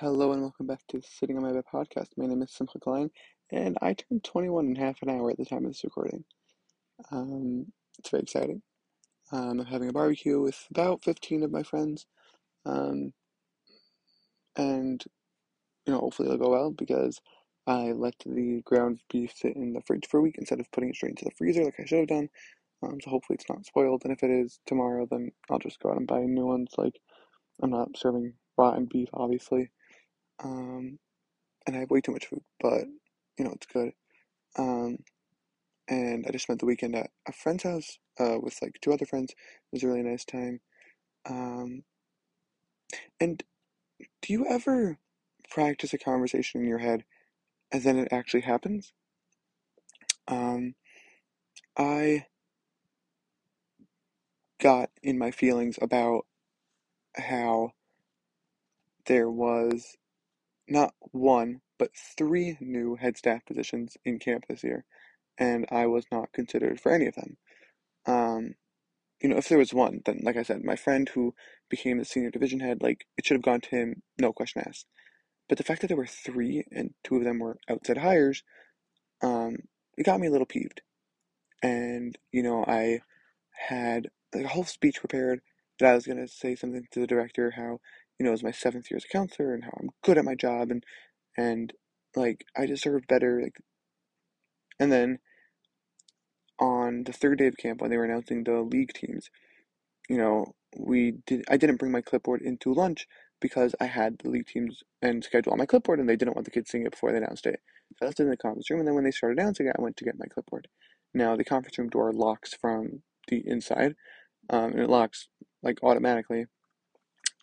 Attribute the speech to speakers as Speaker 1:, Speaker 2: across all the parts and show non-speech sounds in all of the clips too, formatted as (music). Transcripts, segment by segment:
Speaker 1: Hello and welcome back to Sitting on My Bed podcast. My name is Simcha Klein, and I turned 21 in half an hour at the time of this recording. Um, it's very exciting. Um, I'm having a barbecue with about 15 of my friends, um, and you know hopefully it'll go well because I let the ground beef sit in the fridge for a week instead of putting it straight into the freezer like I should have done. Um, so hopefully it's not spoiled, and if it is tomorrow, then I'll just go out and buy new ones. Like I'm not serving rotten beef, obviously. Um, and I have way too much food, but you know it's good. Um, and I just spent the weekend at a friend's house uh, with like two other friends. It was a really nice time. Um, and do you ever practice a conversation in your head and then it actually happens? Um, I got in my feelings about how there was not one, but three new head staff positions in camp this year, and I was not considered for any of them. Um, you know, if there was one, then like I said, my friend who became the senior division head, like it should have gone to him, no question asked. But the fact that there were three and two of them were outside hires, um, it got me a little peeved. And you know, I had like a whole speech prepared that I was gonna say something to the director how you know was my seventh year as a counselor and how I'm good at my job and and like I deserve better like and then on the third day of camp when they were announcing the league teams, you know, we did I didn't bring my clipboard into lunch because I had the league teams and schedule on my clipboard and they didn't want the kids seeing it before they announced it. So I left it in the conference room and then when they started announcing it, I went to get my clipboard. Now the conference room door locks from the inside, um, and it locks like automatically.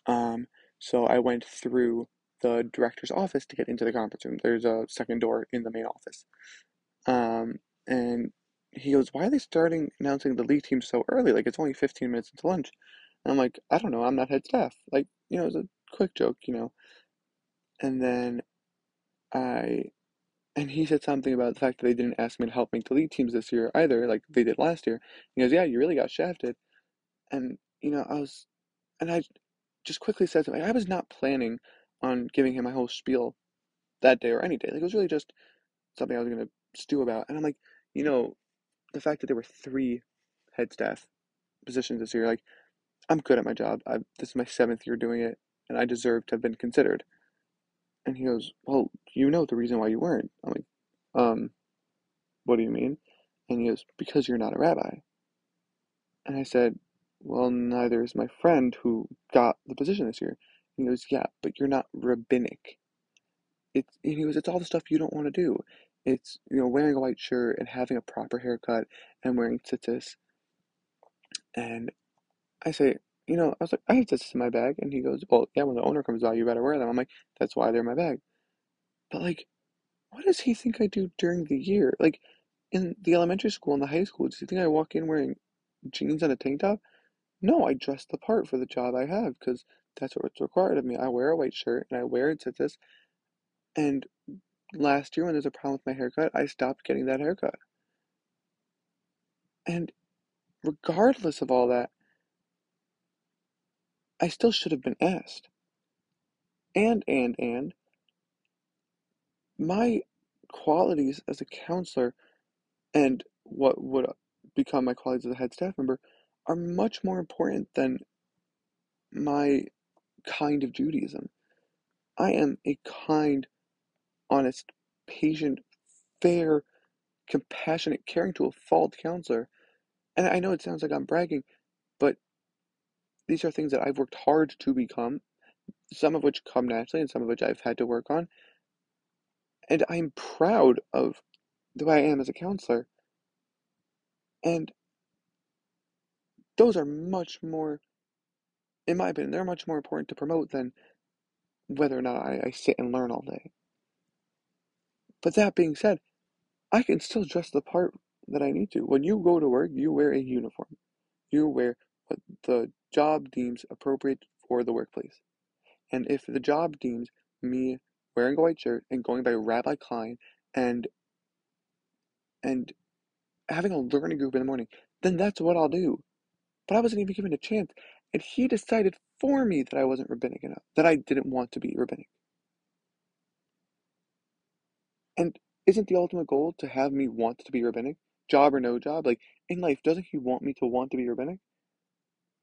Speaker 1: Um, so I went through the director's office to get into the conference room. There's a second door in the main office. Um, and he goes, Why are they starting announcing the league team so early? Like, it's only 15 minutes into lunch. And I'm like, I don't know. I'm not head staff. Like, you know, it's a quick joke, you know. And then I, and he said something about the fact that they didn't ask me to help make the league teams this year either, like they did last year. He goes, Yeah, you really got shafted. And, you know, I was, and I just quickly said something. I was not planning on giving him my whole spiel that day or any day. Like, it was really just something I was going to stew about. And I'm like, you know, the fact that there were three head staff positions this year, like I'm good at my job. I this is my seventh year doing it, and I deserve to have been considered. And he goes, Well, you know the reason why you weren't. I'm like, um, what do you mean? And he goes, Because you're not a rabbi. And I said, Well, neither is my friend who got the position this year. And he goes, Yeah, but you're not rabbinic. It's and he goes, It's all the stuff you don't want to do. It's you know wearing a white shirt and having a proper haircut and wearing tzitzis. And I say, you know, I was like, I have tzitzis in my bag, and he goes, well, yeah, when the owner comes by, you better wear them. I'm like, that's why they're in my bag. But like, what does he think I do during the year? Like, in the elementary school and the high school, does he think I walk in wearing jeans and a tank top? No, I dress the part for the job I have because that's what's required of me. I wear a white shirt and I wear it to this. And last year, when there's a problem with my haircut, I stopped getting that haircut. And regardless of all that, I still should have been asked. And, and, and, my qualities as a counselor and what would become my qualities as a head staff member are much more important than my kind of Judaism. I am a kind, honest, patient, fair, compassionate, caring to a fault counselor. And I know it sounds like I'm bragging, but these are things that I've worked hard to become, some of which come naturally and some of which I've had to work on. And I'm proud of the way I am as a counselor. And those are much more, in my opinion, they're much more important to promote than whether or not I, I sit and learn all day. But that being said, I can still dress the part that I need to. When you go to work, you wear a uniform. You wear what the job deems appropriate for the workplace. And if the job deems me wearing a white shirt and going by Rabbi Klein and and having a learning group in the morning, then that's what I'll do. But I wasn't even given a chance. And he decided for me that I wasn't rabbinic enough, that I didn't want to be rabbinic. And isn't the ultimate goal to have me want to be rabbinic? Job or no job? Like, in life, doesn't he want me to want to be rabbinic?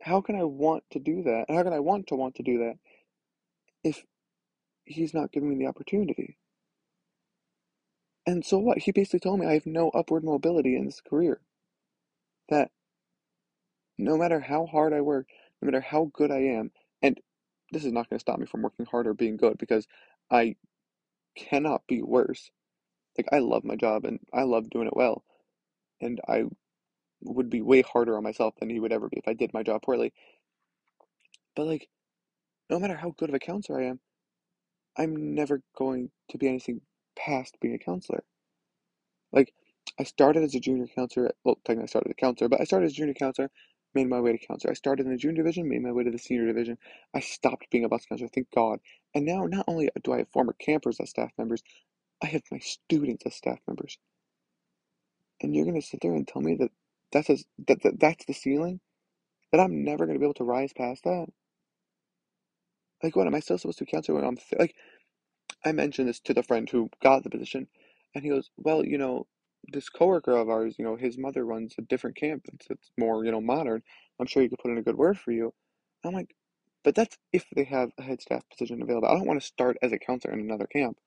Speaker 1: How can I want to do that? How can I want to want to do that if he's not giving me the opportunity? And so what? He basically told me I have no upward mobility in this career. That no matter how hard I work, no matter how good I am, and this is not going to stop me from working hard or being good because I cannot be worse. Like, I love my job and I love doing it well. And I would be way harder on myself than he would ever be if I did my job poorly. But, like, no matter how good of a counselor I am, I'm never going to be anything past being a counselor. Like, I started as a junior counselor. Well, technically, I started as a counselor, but I started as a junior counselor, made my way to counselor. I started in the junior division, made my way to the senior division. I stopped being a bus counselor, thank God. And now, not only do I have former campers as staff members, I have my students as staff members. And you're going to sit there and tell me that that's, a, that, that that's the ceiling? That I'm never going to be able to rise past that? Like, what am I still supposed to counsel when I'm th- like? I mentioned this to the friend who got the position, and he goes, "Well, you know, this coworker of ours, you know, his mother runs a different camp. It's, more, you know, modern. I'm sure he could put in a good word for you." I'm like, "But that's if they have a head staff position available. I don't want to start as a counselor in another camp.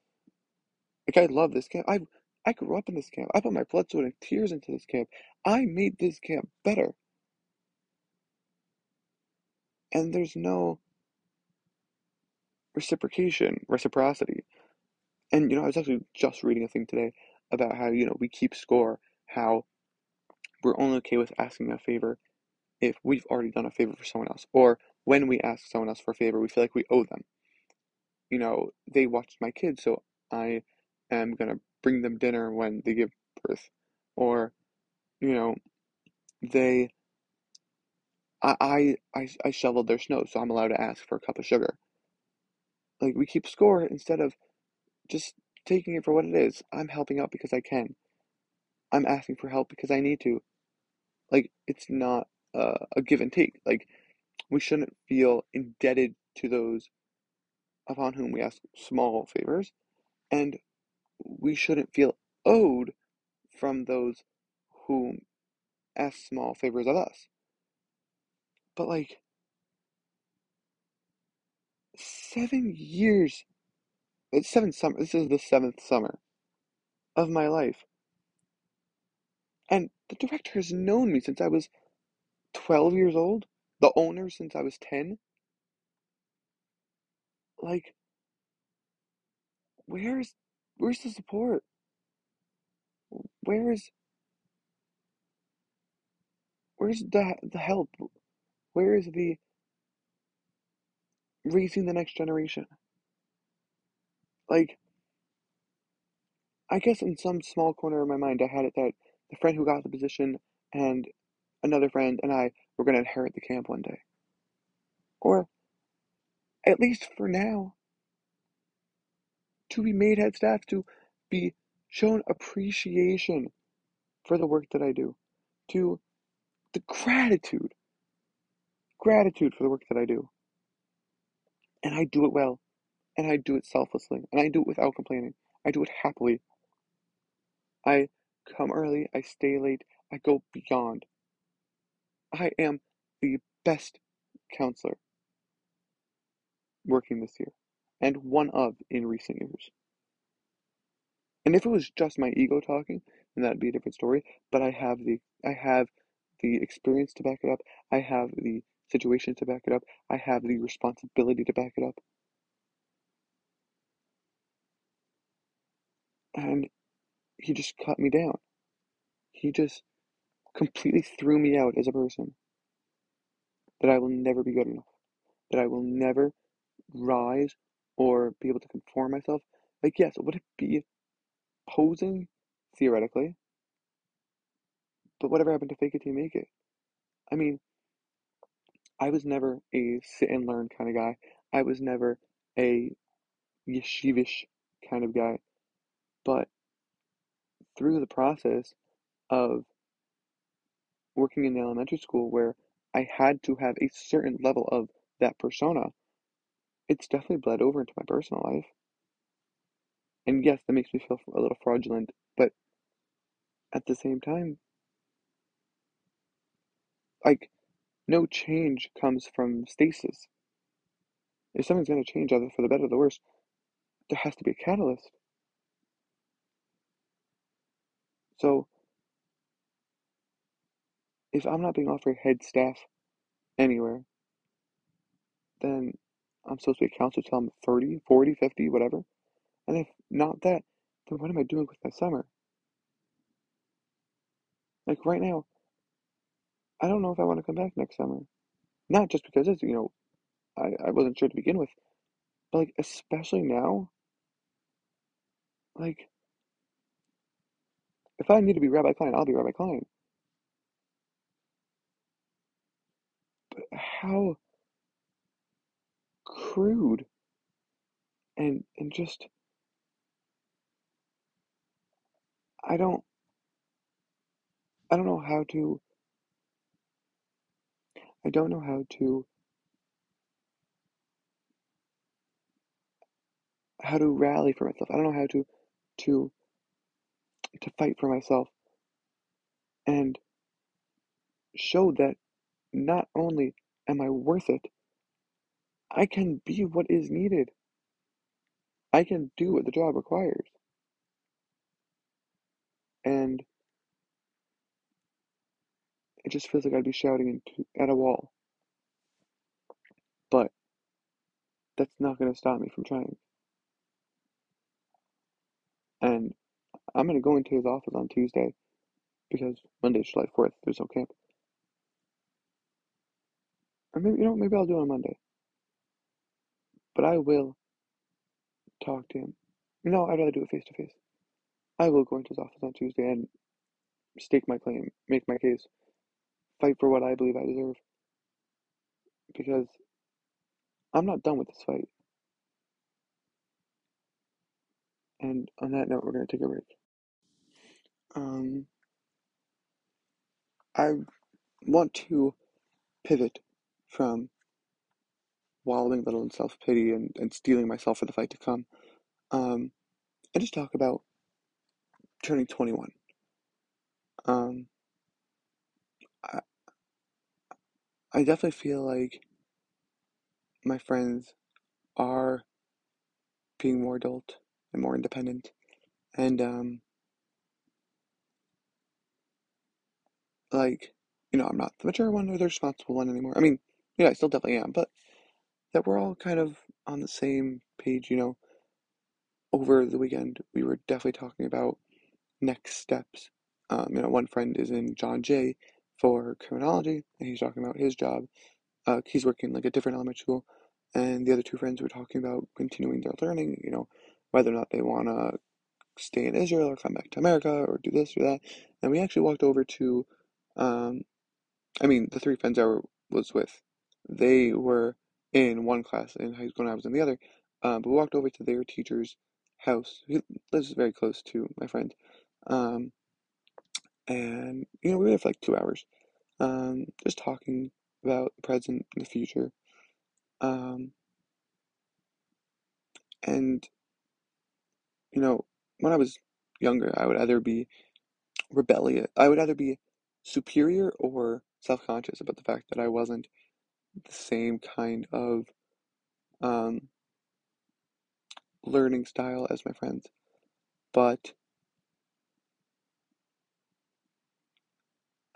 Speaker 1: Like, I love this camp. I I grew up in this camp. I put my blood, sweat, and tears into this camp. I made this camp better." And there's no reciprocation, reciprocity. And, you know, I was actually just reading a thing today about how, you know, we keep score, how we're only okay with asking a favor if we've already done a favor for someone else, or when we ask someone else for a favor, we feel like we owe them. You know, they watched my kids, so I am gonna bring them dinner when they give birth, or, you know, they, I, I, I, shoveled their snow, so I'm allowed to ask for a cup of sugar. Like, we keep score instead of just taking it for what it is. I'm helping out because I can. I'm asking for help because I need to. Like, it's not uh, a give and take. Like, we shouldn't feel indebted to those upon whom we ask small favors, and we shouldn't feel owed from those who ask small favors of us. But, like, seven years, it's seven summer, this is the seventh summer of my life. And the director has known me since I was 12 years old, the owner since I was 10. Like, where's where's the support? Where's where's the the help? Where is the raising the next generation? Like, I guess in some small corner of my mind, I had it that the friend who got the position and another friend and I were going to inherit the camp one day. Or, at least for now, to be made head staff, to be shown appreciation for the work that I do, to the gratitude, gratitude for the work that I do. And I do it well, and I do it selflessly, and I do it without complaining. I do it happily. I come early, I stay late, I go beyond. I am the best counselor working this year, and one of in recent years. And if it was just my ego talking, then that'd be a different story. But I have the I have the experience to back it up. I have the situation to back it up. I have the responsibility to back it up. And he just cut me down. He just completely threw me out as a person. That I will never be good enough. That I will never rise or be able to conform myself. Like, yes, would it be posing theoretically? But whatever happened to fake it till you make it? I mean, I was never a sit and learn kind of guy. I was never a yeshivish kind of guy. But through the process of working in the elementary school where I had to have a certain level of that persona, it's definitely bled over into my personal life. And yes, that makes me feel a little fraudulent, but at the same time, like, no change comes from stasis. If something's gonna change, either for the better or the worse, there has to be a catalyst. So, if I'm not being offered head staff anywhere, then I'm supposed to be a counselor till I'm 30, 40, 50, whatever. And if not that, then what am I doing with my summer? Like right now, I don't know if I want to come back next summer. Not just because it's, you know, I, I wasn't sure to begin with, but like, especially now, like, if I need to be Rabbi Klein, I'll be Rabbi Klein. But how crude and and just I don't I don't know how to I don't know how to how to rally for myself. I don't know how to to to fight for myself and show that not only am I worth it, I can be what is needed. I can do what the job requires. And it just feels like I'd be shouting into at a wall. But that's not going to stop me from trying. And I'm going to go into his office on Tuesday because Monday's July 4th. There's no camp. Or maybe, you know, maybe I'll do it on Monday. But I will talk to him. No, I'd rather do it face to face. I will go into his office on Tuesday and stake my claim, make my case, fight for what I believe I deserve. Because I'm not done with this fight. And on that note, we're going to take a break. Um, I want to pivot from wallowing a little in self pity and, and steeling myself for the fight to come, um, and just talk about turning 21. Um, I, I definitely feel like my friends are being more adult and more independent, and um, like you know, I'm not the mature one or the responsible one anymore. I mean, yeah, I still definitely am, but that we're all kind of on the same page, you know. Over the weekend, we were definitely talking about next steps. Um, you know, one friend is in John Jay for criminology, and he's talking about his job. Uh, he's working like a different elementary school, and the other two friends were talking about continuing their learning. You know, whether or not they want to stay in Israel or come back to America or do this or that. And we actually walked over to, um, I mean, the three friends I was with, they were in one class in high school and I was in the other. Um, but we walked over to their teacher's house. He lives very close to my friend. Um, and, you know, we were there for like two hours, um, just talking about the present and the future. Um, and, you know, when I was younger, I would either be rebellious, I would either be superior or self conscious about the fact that I wasn't the same kind of um, learning style as my friends. But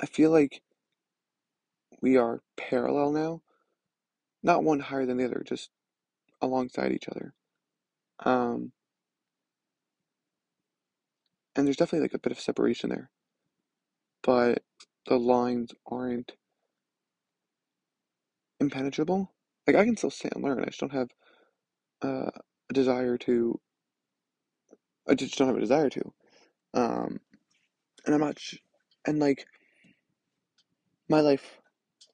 Speaker 1: I feel like we are parallel now. Not one higher than the other, just alongside each other. Um, and there's definitely like a bit of separation there. But the lines aren't impenetrable. Like I can still sit and learn. I just don't have uh, a desire to. I just don't have a desire to. Um, and I'm not. Sh- and like my life,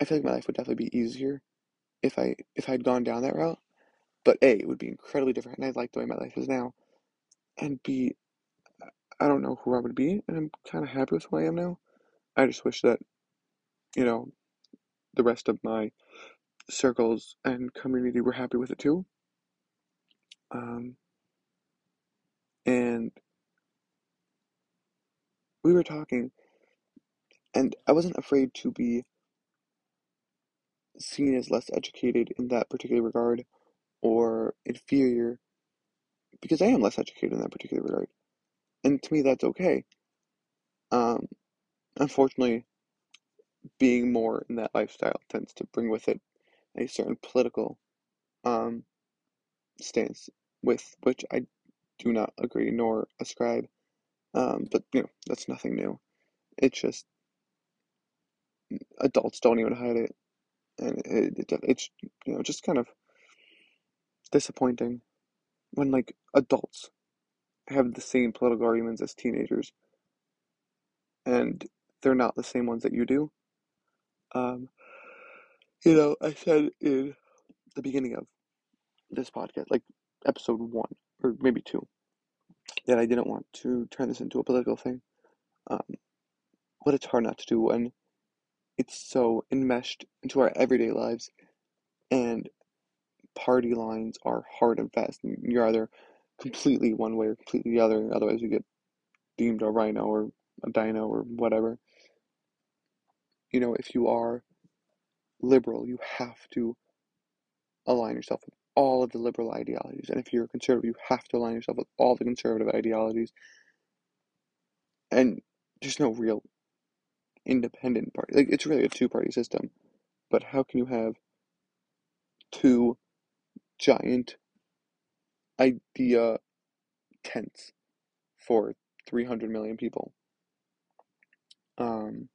Speaker 1: I feel like my life would definitely be easier if I if I'd gone down that route. But A, it would be incredibly different, and I like the way my life is now. And B, I don't know who I would be, and I'm kind of happy with who I am now. I just wish that, you know, the rest of my circles and community were happy with it too. Um, and we were talking, and I wasn't afraid to be seen as less educated in that particular regard or inferior because I am less educated in that particular regard. And to me, that's okay. Um, unfortunately, being more in that lifestyle tends to bring with it a certain political um, stance with which I do not agree nor ascribe. Um, but you know, that's nothing new. It's just adults don't even hide it, and it, it, it's you know just kind of disappointing when like adults have the same political arguments as teenagers, and they're not the same ones that you do. Um, you know, I said in the beginning of this podcast, like episode one or maybe two, that I didn't want to turn this into a political thing. Um, but it's hard not to do when it's so enmeshed into our everyday lives and party lines are hard and fast. You're either completely one way or completely the other, otherwise, you get deemed a rhino or a dino or whatever. You know, if you are liberal, you have to align yourself with all of the liberal ideologies. And if you're conservative, you have to align yourself with all the conservative ideologies. And there's no real independent party. Like, it's really a two party system. But how can you have two giant idea tents for 300 million people? Um,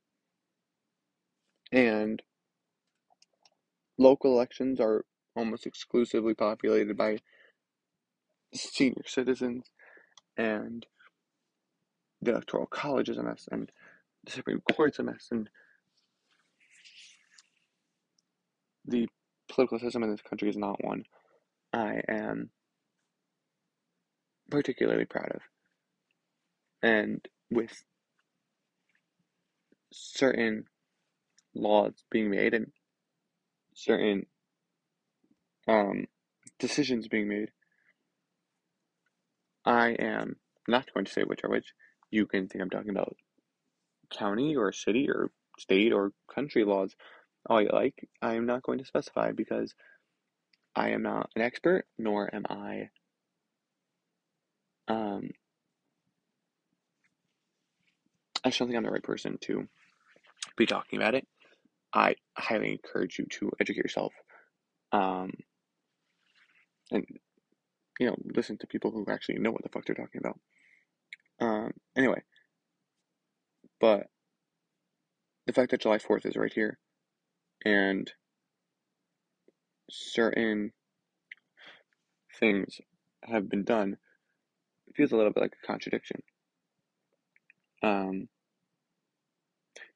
Speaker 1: and local elections are almost exclusively populated by senior citizens, and the electoral college is a mess, and the Supreme Court's a mess, and the political system in this country is not one I am particularly proud of. And with certain laws being made and certain um, decisions being made, I am not going to say which are which. You can think I'm talking about county or city or state or country laws all you like. I am not going to specify because I am not an expert, nor am I um, I just don't think I'm the right person to be talking about it. I highly encourage you to educate yourself um, and you know listen to people who actually know what the fuck they're talking about. Um, anyway, but the fact that July Fourth is right here, and certain things have been done, feels a little bit like a contradiction. Um,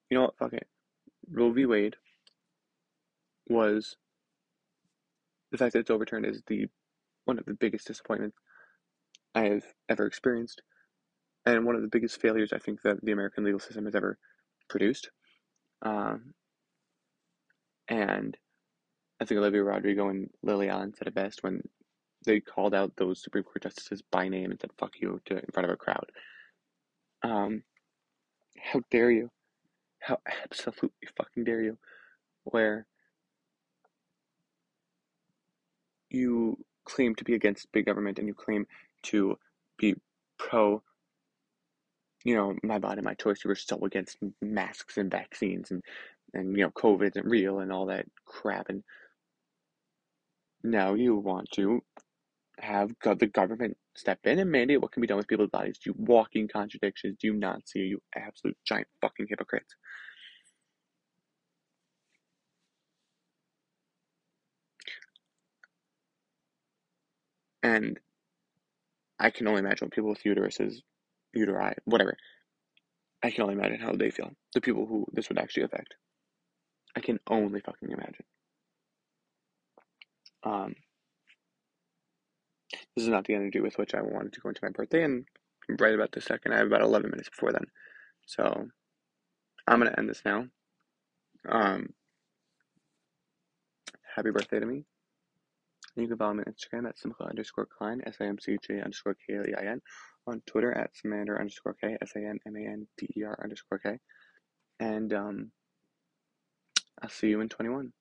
Speaker 1: you know what? Fuck it. Roe v. Wade was the fact that it's overturned is the one of the biggest disappointments I have ever experienced, and one of the biggest failures I think that the American legal system has ever produced. Um, and I think Olivia Rodrigo and Lily Allen said it best when they called out those Supreme Court justices by name and said "fuck you" to in front of a crowd. Um, how dare you? How (laughs) absolutely fucking dare you? Where you claim to be against big government and you claim to be pro you know my body my choice you were so against masks and vaccines and and you know covid isn't real and all that crap and now you want to have the government step in and mandate what can be done with people's bodies you walking contradictions do you not see you absolute giant fucking hypocrites And I can only imagine people with uteruses, uteri, whatever. I can only imagine how they feel. The people who this would actually affect. I can only fucking imagine. Um, this is not the energy with which I wanted to go into my birthday, and right about this second, I have about 11 minutes before then. So, I'm going to end this now. Um, happy birthday to me. You can follow me on Instagram at Simcha underscore Klein, S I M C J underscore K L E I N, on Twitter at Samander underscore K, S A N M A N D E R underscore K. And um, I'll see you in 21.